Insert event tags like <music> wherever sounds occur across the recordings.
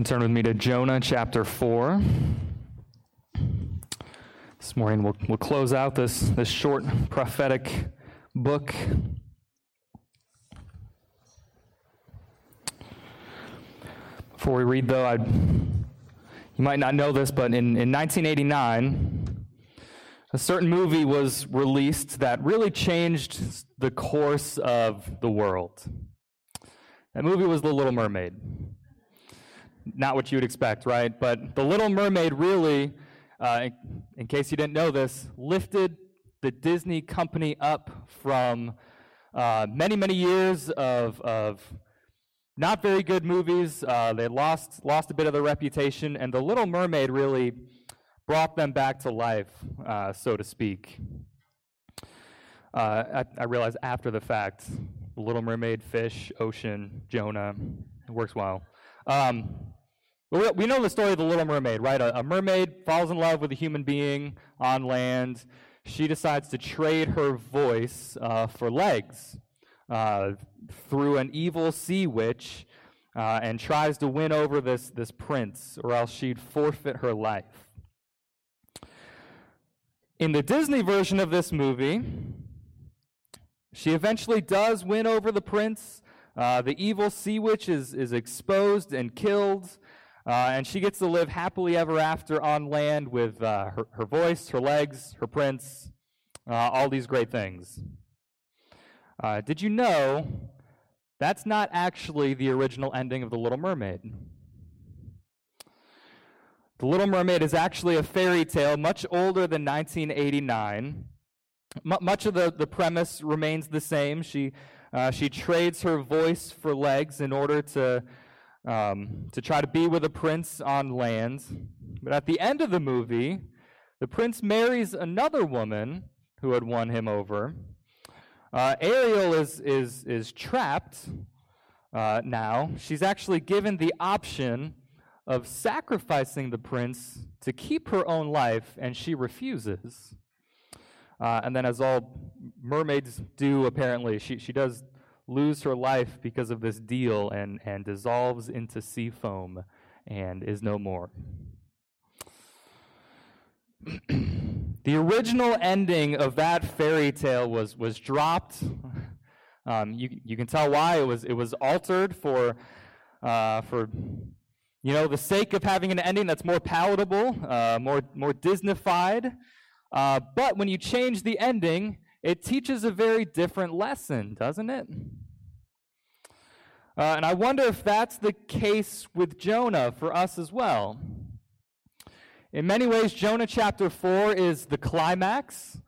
can turn with me to Jonah chapter 4. This morning we'll, we'll close out this, this short prophetic book. Before we read, though, I'd, you might not know this, but in, in 1989, a certain movie was released that really changed the course of the world. That movie was The Little Mermaid not what you would expect, right? But The Little Mermaid really, uh, in, in, case you didn't know this, lifted the Disney company up from uh, many, many years of, of not very good movies. Uh, they lost, lost a bit of their reputation, and The Little Mermaid really brought them back to life, uh, so to speak. Uh, I, I realized after the fact, Little Mermaid, fish, ocean, Jonah, it works well. Um, we know the story of the Little Mermaid, right? A, mermaid falls in love with a human being on land. She decides to trade her voice uh, for legs uh, through an evil sea witch uh, and tries to win over this, this prince, or else she'd forfeit her life. In the Disney version of this movie, she eventually does win over the prince. Uh, the evil sea witch is, is exposed and killed. Uh, and she gets to live happily ever after on land with uh, her, her, voice, her legs, her prince, uh, all these great things. Uh, did you know that's not actually the original ending of The Little Mermaid? The Little Mermaid is actually a fairy tale much older than 1989. M- much of the, the premise remains the same. She, uh, she trades her voice for legs in order to um, to try to be with a prince on land. But at the end of the movie, the prince marries another woman who had won him over. Uh, Ariel is, is, is trapped uh, now. She's actually given the option of sacrificing the prince to keep her own life, and she refuses. Uh, and then, as all mermaids do, apparently, she, she does lose her life because of this deal and, and dissolves into sea foam and is no more. <clears throat> the original ending of that fairy tale was, was dropped. <laughs> Um, you, you can tell why it was, it was altered for, uh, for you know, the sake of having an ending that's more palatable, uh, more, more Disneyfied. Uh, but when you change the ending, it teaches a very different lesson, doesn't it? Uh, and I wonder if that's the case with Jonah for us as well. In many ways, Jonah chapter 4 is the climax.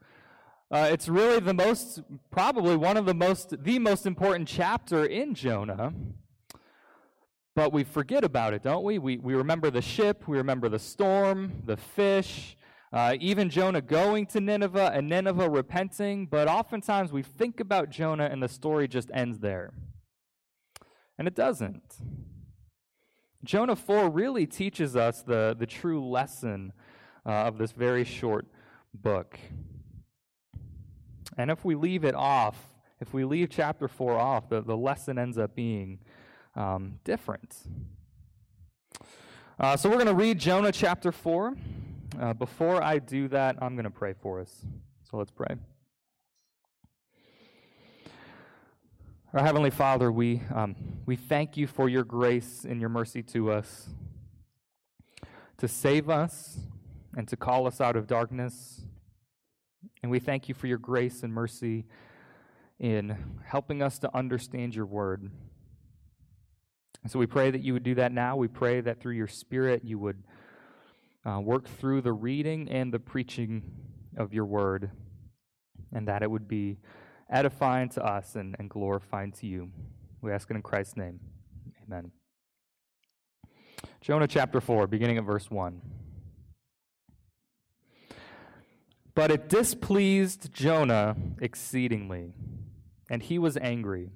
Uh, it's really the most, probably one of the most, the most important chapter in Jonah. But we forget about it, don't we? We, we remember the ship, we remember the storm, the fish, uh, even Jonah going to Nineveh and Nineveh repenting, but oftentimes we think about Jonah and the story just ends there. And it doesn't. Jonah 4 really teaches us the, the true lesson uh, of this very short book. And if we leave it off, if we leave chapter 4 off, the, the lesson ends up being um, different. Uh, so we're going to read Jonah chapter 4. Uh, before I do that, I'm going to pray for us. So let's pray. Our Heavenly Father, we, um, we thank you for your grace and your mercy to us, to save us and to call us out of darkness. And we thank you for your grace and mercy in helping us to understand your word. And so we pray that you would do that now. We pray that through your Spirit you would uh, work through the reading and the preaching of your word, and that it would be edifying to us and, and glorifying to you. We ask it in Christ's name. Amen. Jonah chapter 4, beginning at verse 1. But it displeased Jonah exceedingly, and he was angry.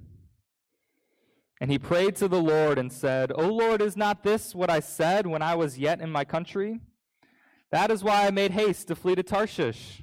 And he prayed to the Lord and said, O Lord, is not this what I said when I was yet in my country? That is why I made haste to flee to Tarshish,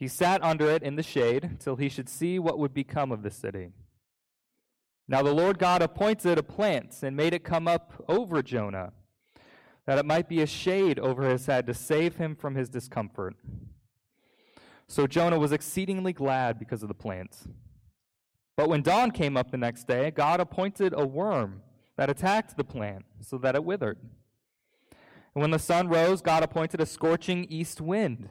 He sat under it in the shade till he should see what would become of the city. Now the Lord God appointed a plant and made it come up over Jonah, that it might be a shade over his head to save him from his discomfort. So Jonah was exceedingly glad because of the plant. But when dawn came up the next day, God appointed a worm that attacked the plant so that it withered. And when the sun rose, God appointed a scorching east wind,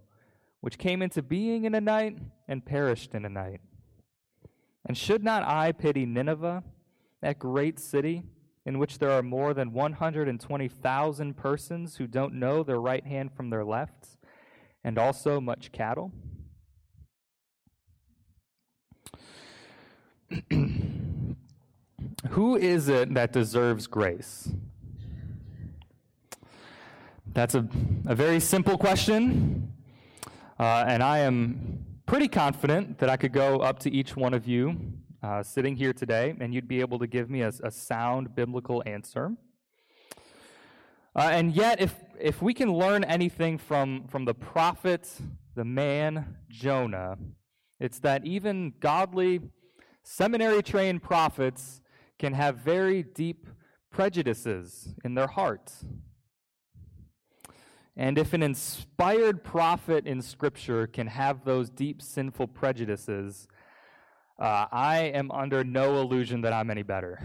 which came into being in a night and perished in a night. And should not I pity Nineveh? that great city in which there are more than 120,000 persons who don't know their right hand from their left, and also much cattle? <clears throat> Who is it that deserves grace? That's a, a very simple question, uh, and I am pretty confident that I could go up to each one of you uh, sitting here today, and you'd be able to give me a, a sound biblical answer. Uh, and yet, if, if we can learn anything from, from the prophet, the man Jonah, it's that even godly, seminary trained prophets can have very deep prejudices in their hearts. And if an inspired prophet in Scripture can have those deep sinful prejudices, uh, I am under no illusion that I'm any better.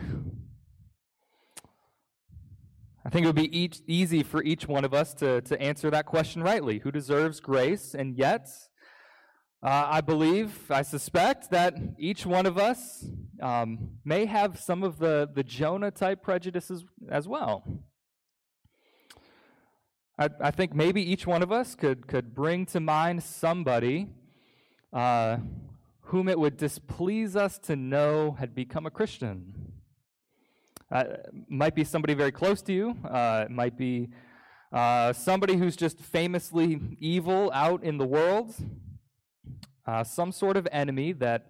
I think it would be each, easy for each one of us to, to answer that question rightly. Who deserves grace? And yet, uh, I believe, I suspect that each one of us um, may have some of the, the Jonah type prejudices as well. I, I, think maybe each one of us could, could bring to mind somebody uh, whom it would displease us to know had become a Christian. Uh, might be somebody very close to you. Uh, it might be uh, somebody who's just famously evil out in the world. Uh, some sort of enemy that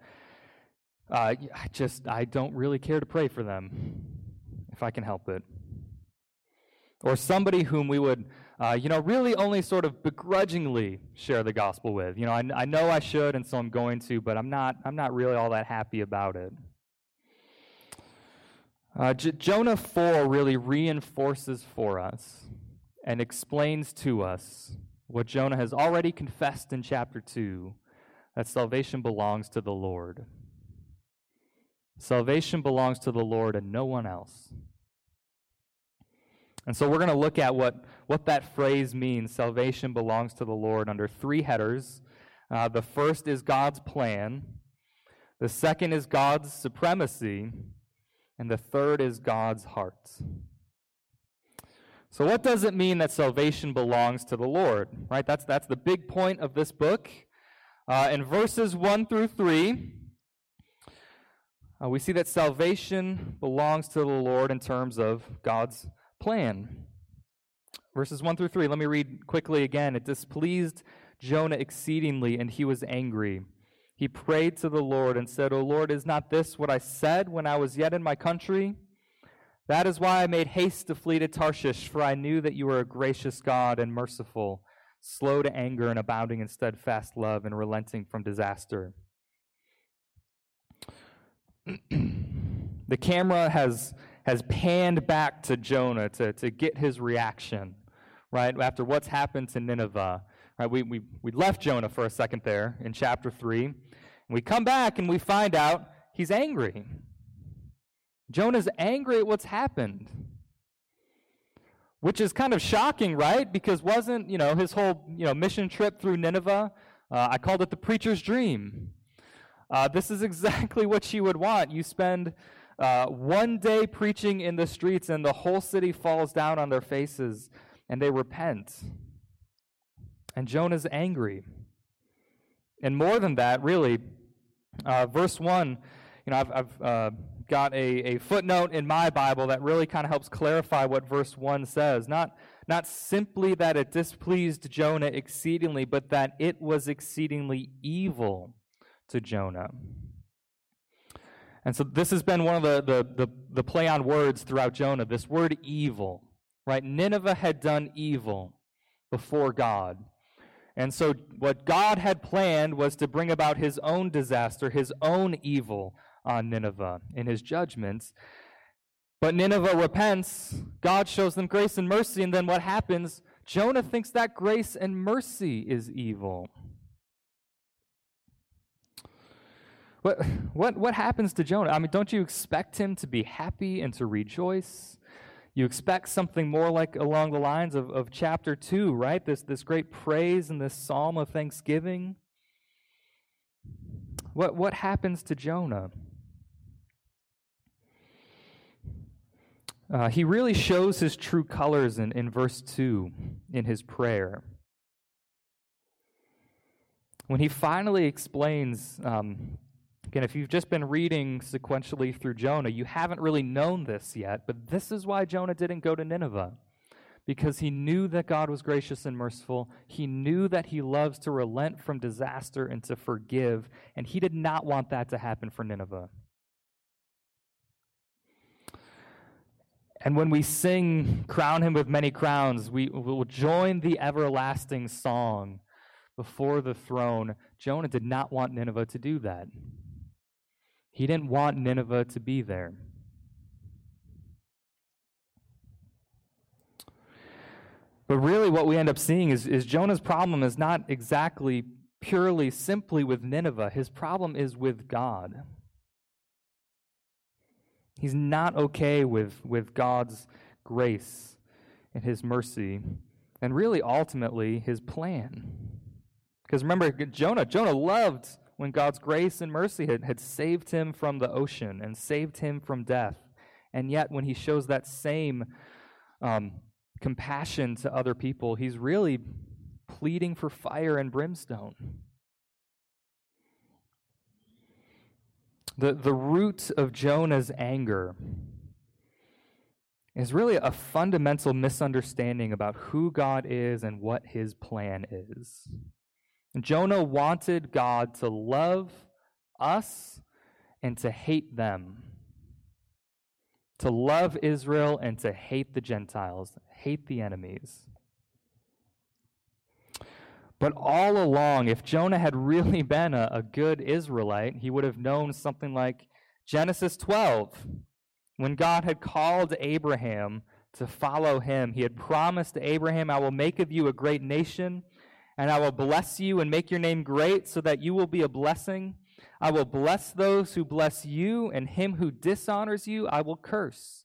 uh, I just I don't really care to pray for them if I can help it. Or somebody whom we would uh, you know, really only sort of begrudgingly share the gospel with. You know, I, I know I should, and so I'm going to, but I'm not, I'm not really all that happy about it. Uh, J- Jonah 4 really reinforces for us and explains to us what Jonah has already confessed in chapter 2 that salvation belongs to the Lord. Salvation belongs to the Lord and no one else. And so we're going to look at what, what that phrase means salvation belongs to the Lord under three headers. Uh, the first is God's plan, the second is God's supremacy, and the third is God's heart. So, what does it mean that salvation belongs to the Lord? Right? That's, that's the big point of this book. Uh, in verses 1 through 3, uh, we see that salvation belongs to the Lord in terms of God's plan. Verses 1 through 3, let me read quickly again. It displeased Jonah exceedingly, and he was angry. He prayed to the Lord and said, O Lord, is not this what I said when I was yet in my country? That is why I made haste to flee to Tarshish, for I knew that you are a gracious God and merciful, slow to anger and abounding in steadfast love and relenting from disaster. <clears throat> the camera has has panned back to Jonah to, to get his reaction, right? After what's happened to Nineveh. Right? We, we, we left Jonah for a second there in chapter 3. And we come back and we find out he's angry. Jonah's angry at what's happened. which is kind of shocking, right? Because wasn't, you know, his whole, you know, mission trip through Nineveh, uh, I called it the preacher's dream. Uh, this is <laughs> exactly what you would want. You spend uh, one day preaching in the streets, and the whole city falls down on their faces, and they repent. And Jonah's angry. And more than that, really, uh, verse 1, you know, I've, I've uh, got a, a footnote in my Bible that really kind of helps clarify what verse 1 says. Not, not simply that it displeased Jonah exceedingly, but that it was exceedingly evil to Jonah. And so this has been one of the, the, the, the play on words throughout Jonah, this word evil, right? Nineveh had done evil before God. And so what God had planned was to bring about his own disaster, his own evil on Nineveh in his judgments. But Nineveh repents, God shows them grace and mercy, and then what happens? Jonah thinks that grace and mercy is evil. What, what, what happens to Jonah? I mean, don't you expect him to be happy and to rejoice? You expect something more like along the lines of, of chapter 2, right? This, this great praise and this psalm of thanksgiving. What, what happens to Jonah? Uh, he really shows his true colors in, in verse 2 in his prayer. When he finally explains um, Again, if you've just been reading sequentially through Jonah, you haven't really known this yet, but this is why Jonah didn't go to Nineveh. Because he knew that God was gracious and merciful. He knew that he loves to relent from disaster and to forgive, and he did not want that to happen for Nineveh. And when we sing, Crown Him with Many Crowns, we will join the everlasting song before the throne. Jonah did not want Nineveh to do that. He didn't want Nineveh to be there. But really, what we end up seeing is, is Jonah's problem is not exactly purely, simply with Nineveh. His problem is with God. He's not okay with, with God's grace and his mercy, and really, ultimately, his plan. Because remember, Jonah, Jonah loved when God's grace and mercy had, had saved him from the ocean and saved him from death. And yet, when he shows that same um, compassion to other people, he's really pleading for fire and brimstone. The, the root of Jonah's anger is really a fundamental misunderstanding about who God is and what his plan is. Jonah wanted God to love us and to hate them. To love Israel and to hate the Gentiles, hate the enemies. But all along, if Jonah had really <laughs> been a, a good Israelite, he would have known something like Genesis 12. When God had called Abraham to follow him, he had promised Abraham, I will make of you a great nation and I will bless you and make your name great so that you will be a blessing. I will bless those who bless you, and him who dishonors you I will curse.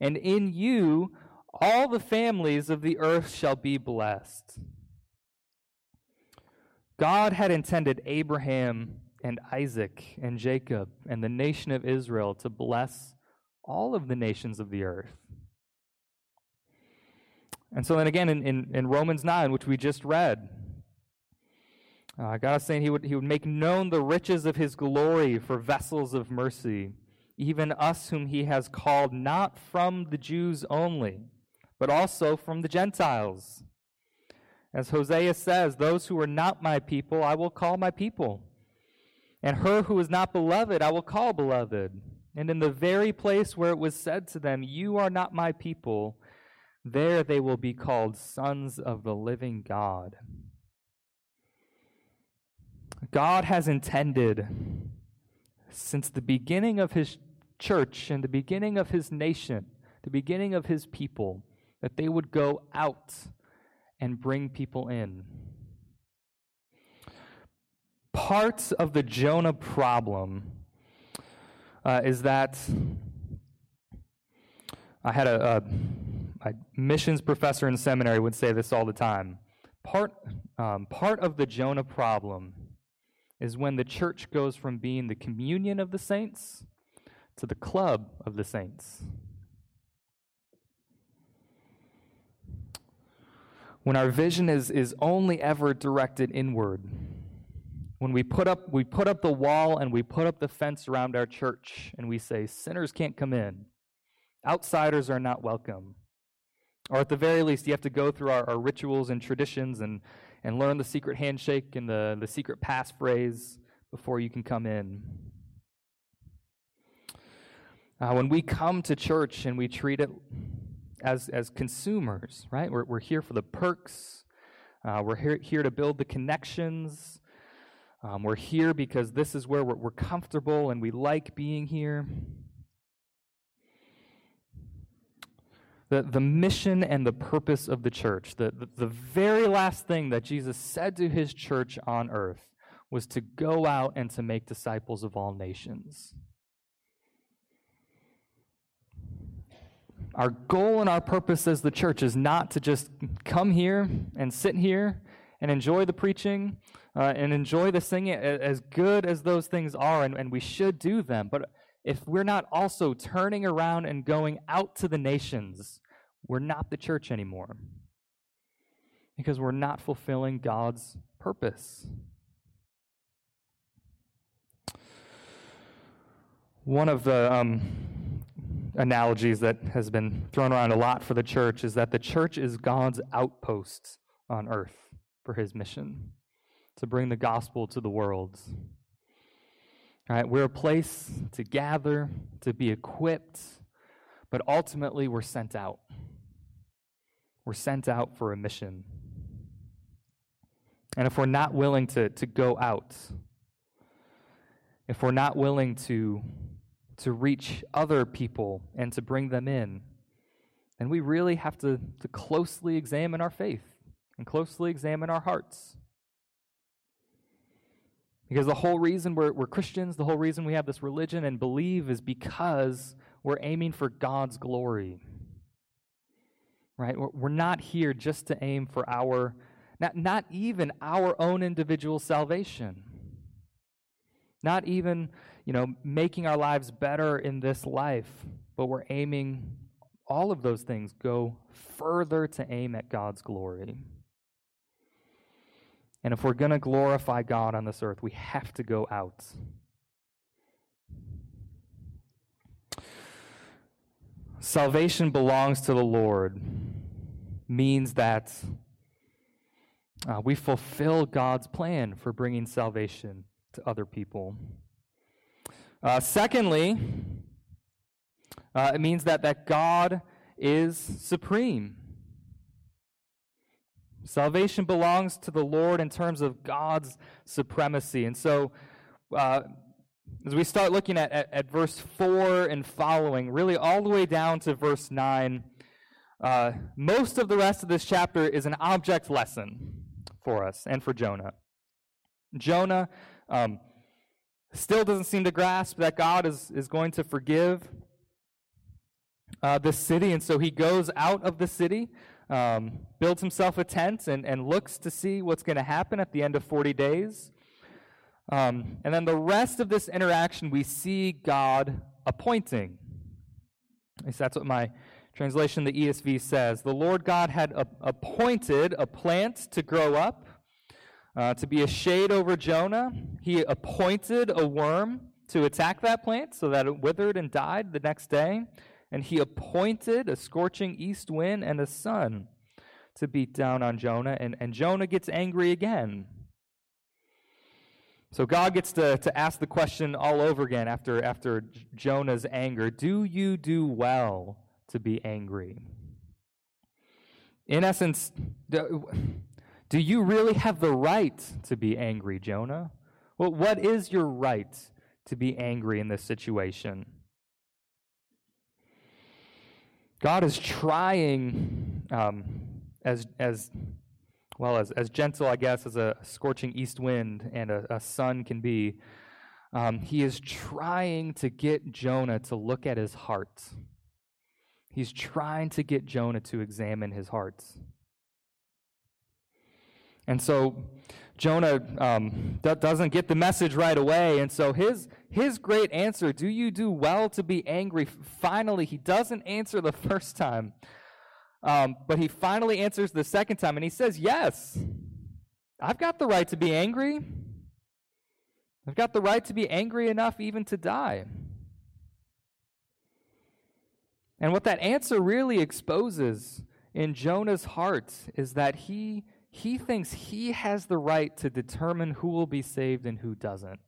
And in you all the families of the earth shall be blessed. God had intended Abraham and Isaac and Jacob and the nation of Israel to bless all of the nations of the earth. And so then again in, in, in Romans 9, which we just read, uh, God is saying he would, he would make known the riches of his glory for vessels of mercy, even us whom he has called not from the Jews only, but also from the Gentiles. As Hosea says, Those who are not my people, I will call my people. And her who is not beloved, I will call beloved. And in the very place where it was said to them, You are not my people, there they will be called sons of the living God. God has intended since the beginning of his church and the beginning of his nation, the beginning of his people, that they would go out and bring people in. Part of the Jonah problem uh, is that I had a, a my missions professor in seminary would say this all the time. Part, um, part of the Jonah problem is when the church goes from being the communion of the saints to the club of the saints. When our vision is, is only ever directed inward, when we put up we put up the wall and we put up the fence around our church and we say sinners can't come in outsiders are not welcome or at the very least you have to go through our, our rituals and traditions and and learn the secret handshake and the, the secret passphrase before you can come in. Uh, when we come to church and we treat it as as consumers right? We're, we're here for the perks. Uh, we're here, here to build the connections. Um, we're here because this is where we're, we're comfortable and we like being here. The, the mission and the purpose of the church, the, the, the very last thing that Jesus said to his church on earth was to go out and to make disciples of all nations. Our goal and our purpose as the church is not to just come here and sit here and enjoy the preaching uh, and enjoy the singing as good as those things are, and, and we should do them. But if we're not also turning around and going out to the nations, we're not the church anymore because we're not fulfilling God's purpose. One of the um, analogies that has been thrown around a lot for the church is that the church is God's outpost on earth for his mission to bring the gospel to the world. We're a place to gather, to be equipped, but ultimately we're sent out. We're sent out for a mission. And if we're not willing to, to go out, if we're not willing to, to reach other people and to bring them in, then we really have to, to closely examine our faith and closely examine our hearts. Because the whole reason we're, we're Christians, the whole reason we have this religion and believe is because we're aiming for God's glory. Right? We're not here just to aim for our, not, not even our own individual salvation. Not even, you know, making our lives better in this life, but we're aiming, all of those things go further to aim at God's glory. And if we're going to glorify God on this earth, we have to go out. Salvation belongs to the Lord means that uh, we fulfill God's plan for bringing salvation to other people. Uh, secondly, uh, it means that, that God is supreme. Salvation belongs to the Lord in terms of God's supremacy. And so, uh, as we start looking at, at, at, verse 4 and following, really all the way down to verse 9, uh, most of the rest of this chapter is an object lesson for us and for Jonah. Jonah um, still doesn't seem to grasp that God is, is going to forgive uh, the city, and so he goes out of the city um, builds himself a tent and, and looks to see what's going to happen at the end of 40 days. Um, and then the rest of this interaction, we see God appointing. At least that's what my translation, the ESV, says. The Lord God had a- appointed a plant to grow up, uh, to be a shade over Jonah. He appointed a worm to attack that plant so that it withered and died the next day and he appointed a scorching east wind and a sun to beat down on Jonah, and, and Jonah gets angry again. So God gets to, to ask the question all over again after, after Jonah's anger Do you do well to be angry? In essence, do, do you really have the right to be angry, Jonah? Well, what is your right to be angry in this situation? God is trying, um, as, as well as, as gentle, I guess, as a scorching east wind and a, a sun can be. Um, he is trying to get Jonah to look at his heart He's trying to get Jonah to examine his heart. And so Jonah um, doesn't get the message right away. And so his, his great answer, do you do well to be angry? Finally, he doesn't answer the <laughs> first time. Um, but he finally answers the second time and he says, Yes, I've got the right to be angry. I've got the right to be angry enough even to die. And what that answer really exposes in Jonah's heart is that he, he thinks he has the right to determine who will be saved and who doesn't.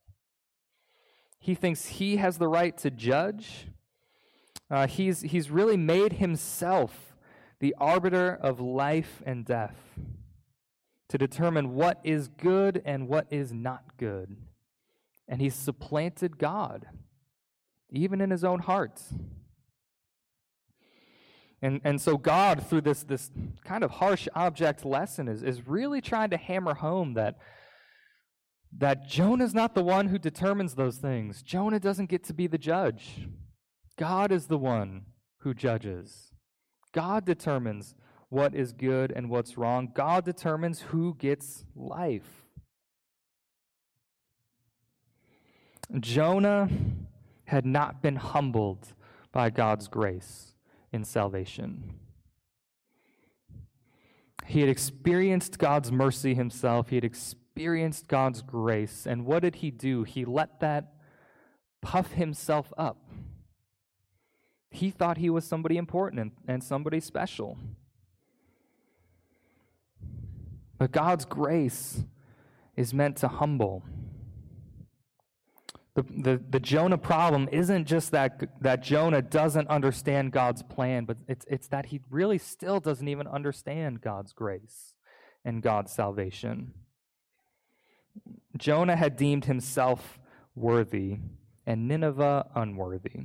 He thinks he has the right to judge. Uh, he's, he's really made himself the arbiter of life and death to determine what is good and what is not good. And he's supplanted God, even in his own heart. And, and so God, through this, this kind of harsh object lesson, is, is really trying to hammer home that, that Jonah's not the one who determines those things. Jonah doesn't get to be the judge. God is the one who judges. God determines what is good and what's wrong. God determines who gets life. Jonah had not been humbled by God's grace in salvation. He had experienced God's mercy himself, he had experienced God's grace. And what did he do? He let that puff himself up. He thought he was somebody important and, somebody special. But God's grace is meant to humble. The, the, the Jonah problem isn't just that, that Jonah doesn't understand God's plan, but it's, it's that he really still doesn't even understand God's grace and God's salvation. Jonah had deemed himself worthy and Nineveh unworthy.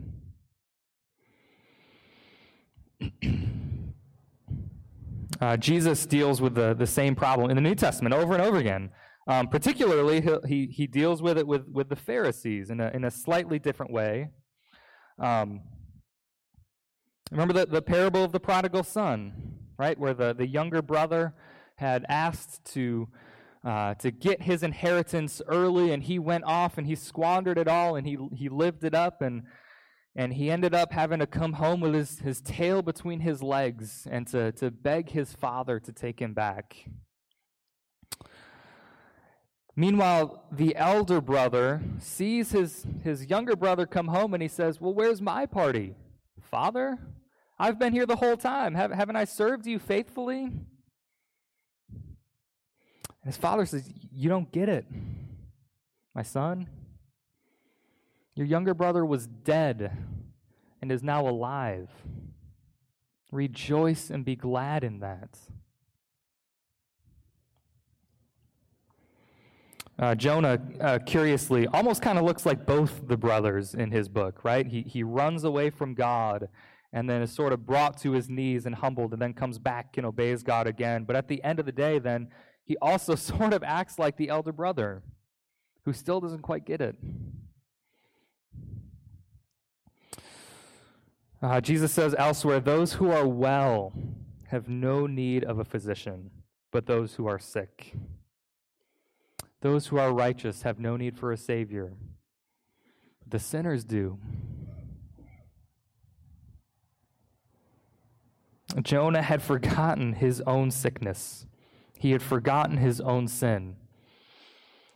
<clears throat> uh, Jesus deals with the, the same problem in the New Testament over and over again. Um, particularly, he, he deals with it with, with the Pharisees in a, in a slightly different way. Um, remember the, the parable of the prodigal son, right? Where the, the younger brother had asked to, uh, to get his inheritance early, and he went off and he squandered it all and he, he lived it up, and, and he ended up having to come home with his, his tail between his legs and to, to beg his father to take him back. Meanwhile, the elder brother sees his, his younger brother come home and he says, Well, where's my party? Father, I've been here the whole time. Have, haven't I served you faithfully? And his father says, You don't get it, my son. Your younger brother was dead and is now alive. Rejoice and be glad in that. Uh, Jonah, uh, curiously, almost kind of looks like both the brothers in his book, right? He, he runs away from God and then is sort of brought to his knees and humbled and then comes back and obeys God again. But at the end of the day, then, he also <laughs> sort of acts like the elder brother who still doesn't quite get it. Uh, Jesus says elsewhere, Those who are well have no need of a physician, but those who are sick. Those who are righteous have no need for a Savior. The sinners do. Jonah had forgotten his own sickness. He had forgotten his own sin.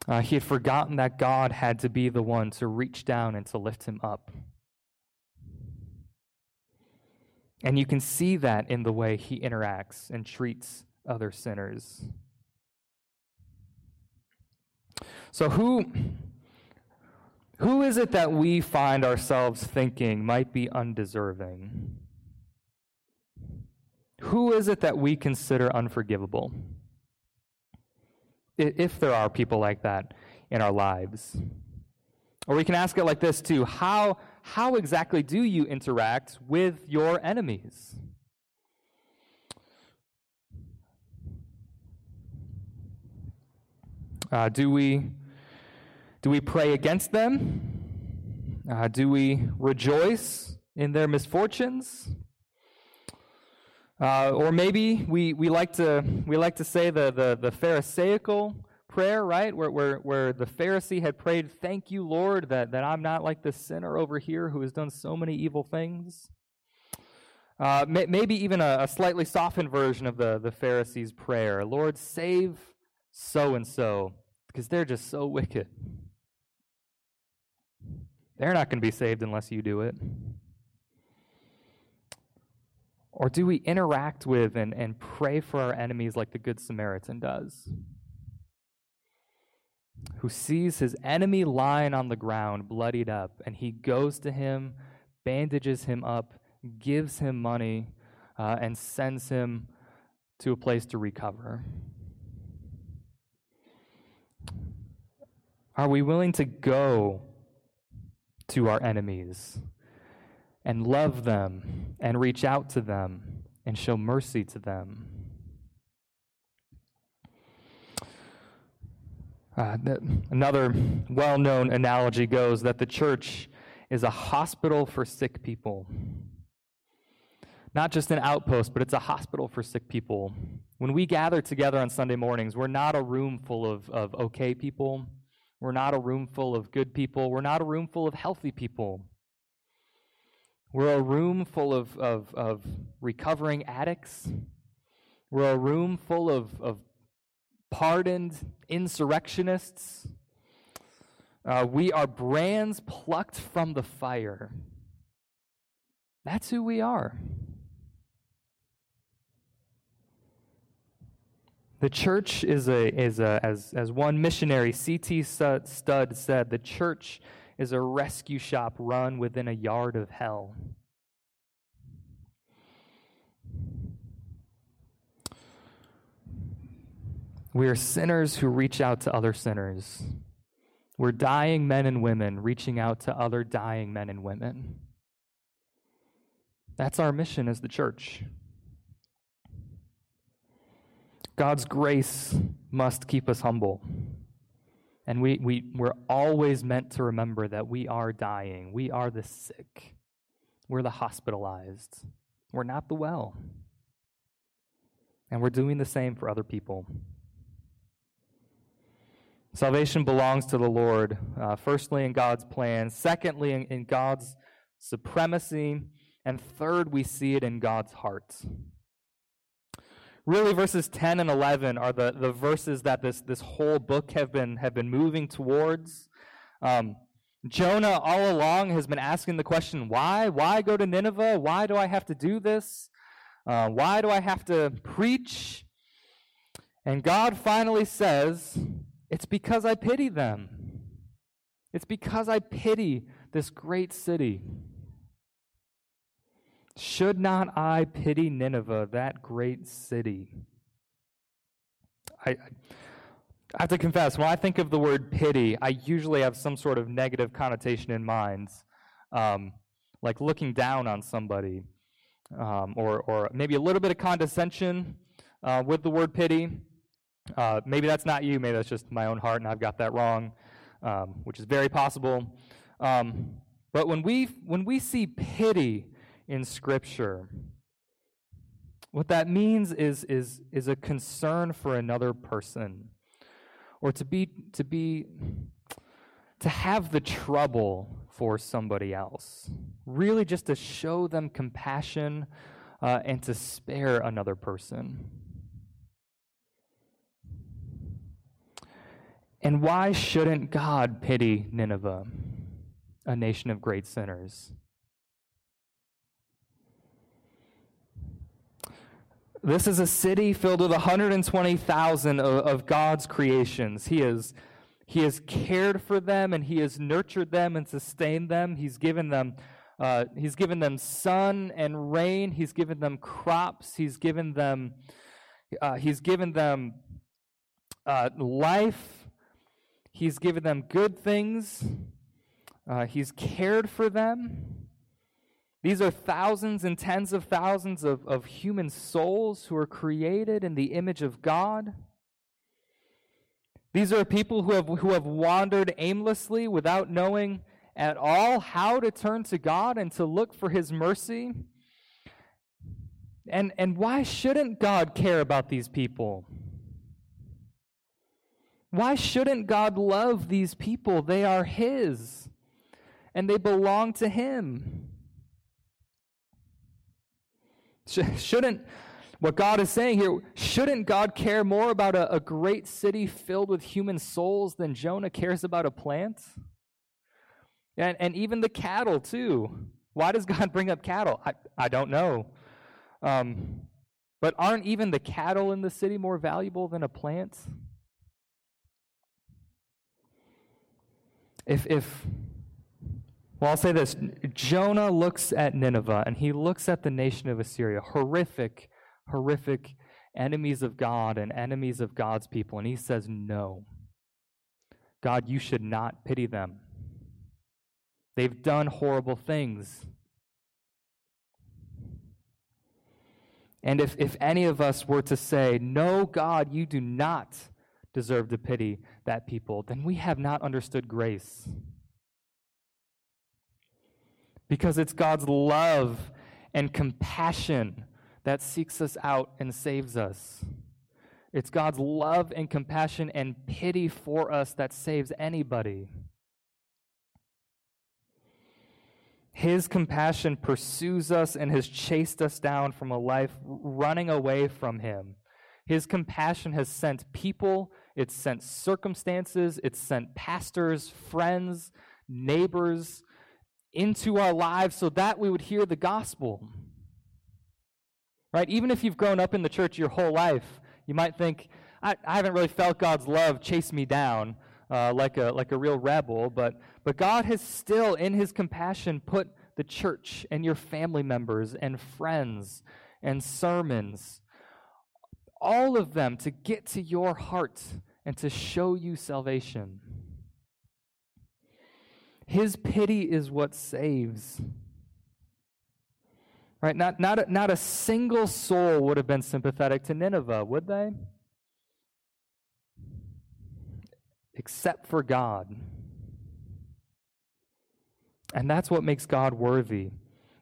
Uh, he had forgotten that God had to be the one to reach down and to lift him up. And you can see that in the way he interacts and treats other sinners. So, who, who is it that we find ourselves thinking might be undeserving? Who is it that we consider unforgivable? If there are people like that in our lives. Or we can ask it like this too How, how exactly do you interact with your enemies? Uh, do we do we pray against them? Uh, do we rejoice in their misfortunes? Uh, or maybe we, we like to we like to say the, the, the Pharisaical prayer, right? Where, where, where the Pharisee had prayed, Thank you, Lord, that, that I'm not like the sinner over here who has done so many evil things. Uh, may, maybe even a, a, slightly softened version of the, the Pharisee's prayer Lord, save so and so, because they're just so wicked. They're not going to be saved unless you do it. Or do we interact with and, and pray for our enemies like the Good Samaritan does? Who sees his enemy lying on the ground, bloodied up, and he goes to him, bandages him up, gives him money, uh, and sends him to a place to recover. Are we willing to go to our enemies and love them and reach out to them and show mercy to them. Uh, another well known analogy goes that the church is a hospital for sick people. Not just an outpost, but it's a hospital for sick people. When we gather together on Sunday mornings, we're not a room full of, of okay people. We're not a room full of good people. We're not a room full of healthy people. We're a room full of, of, of recovering addicts. We're a room full of, of pardoned insurrectionists. Uh, we are brands plucked from the fire. That's who we are. The church is a, is a as, as one missionary, C.T. Studd said, the church is a rescue shop run within a yard of hell. We are sinners who reach out to other sinners. We're dying men and women reaching out to other dying men and women. That's our mission as the church. God's grace must keep us humble. And we, we, we're always meant to remember that we are dying. We are the sick. We're the hospitalized. We're not the well. And we're doing the same for other people. Salvation belongs to the Lord, uh, firstly, in God's plan, secondly, in, in God's supremacy, and third, we see it in God's heart. Really, verses 10 and 11 are the, the verses that this, this whole book have been, have been moving towards. Um, Jonah, all along, has been asking the question why? Why go to Nineveh? Why do I have to do this? Uh, why do I have to preach? And God finally says, It's because I pity them. It's because I pity this great city. Should not I pity Nineveh, that great city? I, I have to confess, when I think of the word pity, I usually have some sort of negative connotation in mind, um, like looking down on somebody, um, or, or maybe a little bit of condescension uh, with the word pity. Uh, maybe that's not you, maybe that's just my own heart, and I've got that wrong, um, which is very possible. Um, but when we, when we see pity, in Scripture. What that means is, is, is a concern for another person, or to be, to be, to have the trouble for somebody else. Really, just to show them compassion uh, and to spare another person. And why shouldn't God pity Nineveh, a nation of great sinners? This is a city filled with 120,000 of, of God's creations. He has, he has cared for them and he has nurtured them and sustained them. He's given them, uh, he's given them sun and rain. He's given them crops. He's given them, uh, he's given them uh, life. He's given them good things. Uh, he's cared for them. These are thousands and tens of thousands of, of human souls who are created in the image of God. These are people who have, who have wandered aimlessly without knowing at all how to turn to God and to look for His mercy. And, and why shouldn't God care about these people? Why shouldn't God love these people? They are His, and they belong to Him. Shouldn't, what God is saying here, shouldn't God care more about a, a great city filled with human souls than Jonah cares about a plant? And, and even the cattle, too. Why does God bring up cattle? I, I don't know. Um, but aren't even the cattle in the city more valuable than a plant? If, if, well, I'll say this Jonah looks at Nineveh and he looks at the nation of Assyria, horrific, horrific enemies of God and enemies of God's people, and he says, No. God, you should not pity them. They've done horrible things. And if, if any of us were to say, No, God, you do not deserve to pity that people, then we have not understood grace. Because it's God's love and compassion that seeks us out and saves us. It's God's love and compassion and pity for us that saves anybody. His compassion pursues us and has chased us down from a life running away from Him. His compassion has sent people, it's sent circumstances, it's sent pastors, friends, neighbors into our lives so that we would hear the gospel. Right? Even if you've grown up in the church your whole life, you might think, I, I haven't really felt God's love chase me down uh, like, a, like a real rebel, but, but God has still, in his compassion, put the church and your family members and friends and sermons, all of them to get to your heart and to show you salvation. His pity is what saves. Right? Not, not, a, not a single soul would have been sympathetic to Nineveh, would they? except for God. And that's what makes God worthy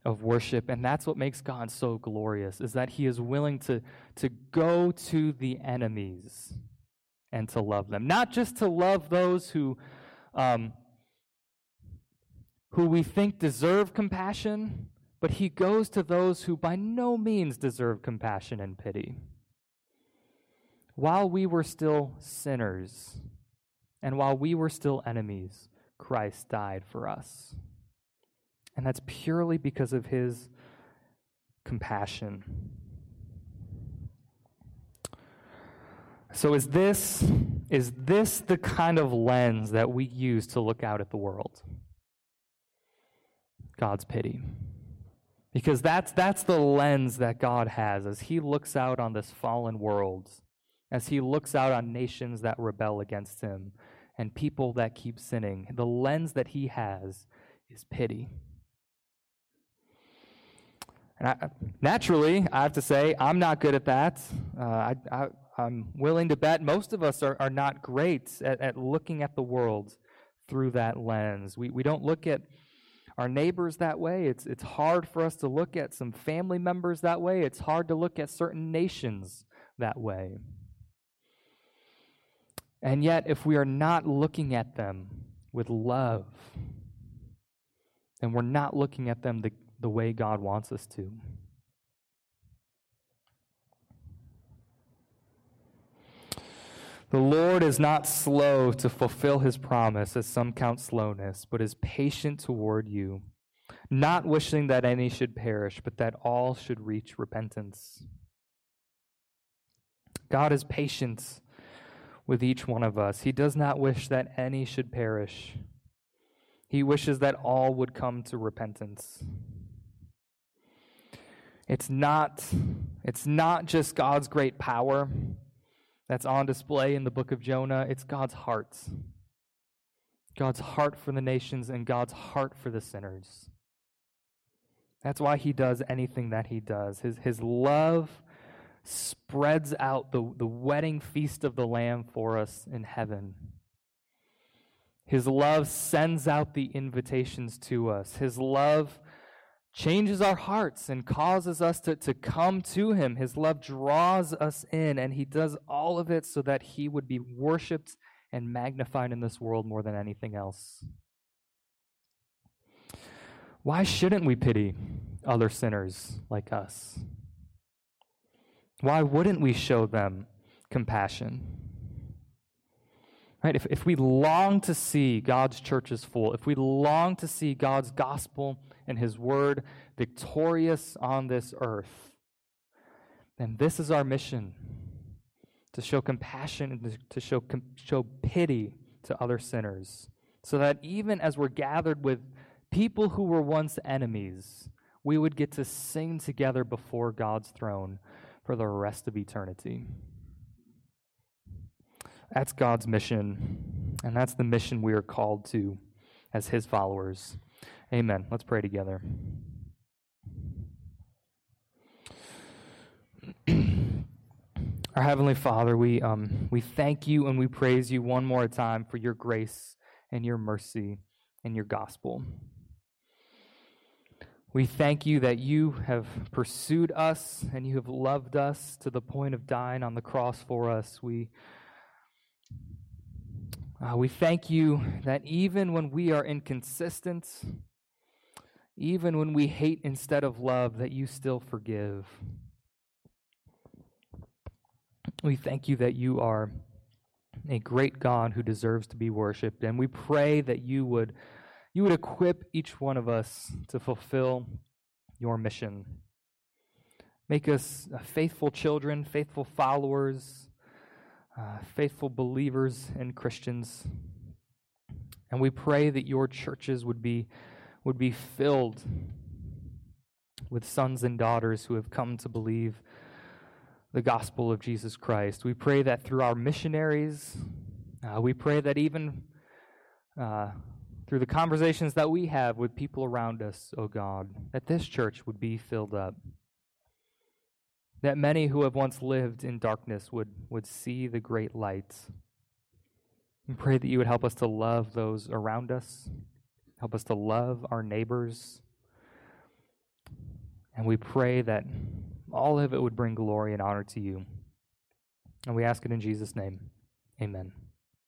of worship and that's what makes God so glorious is that he is willing to to go to the enemies and to love them not just to love those who um, who we think deserve compassion but he goes to those who by no means deserve compassion and pity while we were still sinners and while we were still enemies, Christ died for us. And that's purely because of his compassion. So is this is this the kind of lens that we use to look out at the world? God's pity. Because that's that's the lens that God has as he looks out on this fallen world as he looks out on nations that rebel against him and people that keep sinning. The lens that he has is pity. And I, naturally, I have to say, I'm not good at that. Uh, I, I, am willing to bet most of us are, are not great at, at looking at the world through that lens. We, we don't look at our neighbors that way. It's, it's hard for us to look at some family members that way. It's hard to look at certain nations that way. And yet, if we are not looking at them with love, then we're not looking at them the, the way God wants us to. The Lord is not slow to fulfill his promise, as some count slowness, but is patient toward you, not wishing that any should perish, but that all should reach repentance. God is patient with each one of us. He does not wish that any should perish, He wishes that all would come to repentance. It's not, it's not just God's great power that's on display in the book of Jonah, it's God's heart. God's heart for the nations and God's heart for the sinners. That's why he does anything that he does. His, his love spreads out the, the wedding feast of the Lamb for us in heaven. His love sends out the invitations to us. His love changes our hearts and causes us to, to come to Him. His love draws us in, and He does all of it so that He would be worshiped and magnified in this world more than anything else. Why shouldn't we pity other sinners like us? Why wouldn't we show them compassion? Right? If, if we long to see God's churches full, if we long to see God's gospel and his word victorious on this earth, then this is our mission to show compassion and to show, show pity to other sinners, so that even as we're gathered with people who were once enemies, we would get to sing together before God's throne for the rest of eternity. That's God's mission, and that's the mission we are called to as His followers. Amen. Let's pray together. Our Heavenly Father, we, um, we thank you and we praise you one more time for your grace and your mercy and your gospel. We thank you that you have pursued us and you have loved us to the point of dying on the cross for us. We, uh, we thank you that even when we are inconsistent, even when we hate instead of love, that you still forgive. We thank you that you are a great God who deserves to be worshiped, and we pray that you would you would equip each one of us to fulfill your mission. Make us uh, faithful children, faithful followers, uh, faithful believers and Christians. And we pray that your churches would be, would be filled with sons and daughters who have come to believe the gospel of Jesus Christ. We pray that through our missionaries, uh, we pray that even uh, through the conversations that we have with people around us, O oh God, that this church would be filled up. That many who have once lived in darkness would, would see the great light. We pray that you would help us to love those around us, help us to love our neighbors. And we pray that all of it would bring glory and honor to you. And we ask it in Jesus' name. Amen.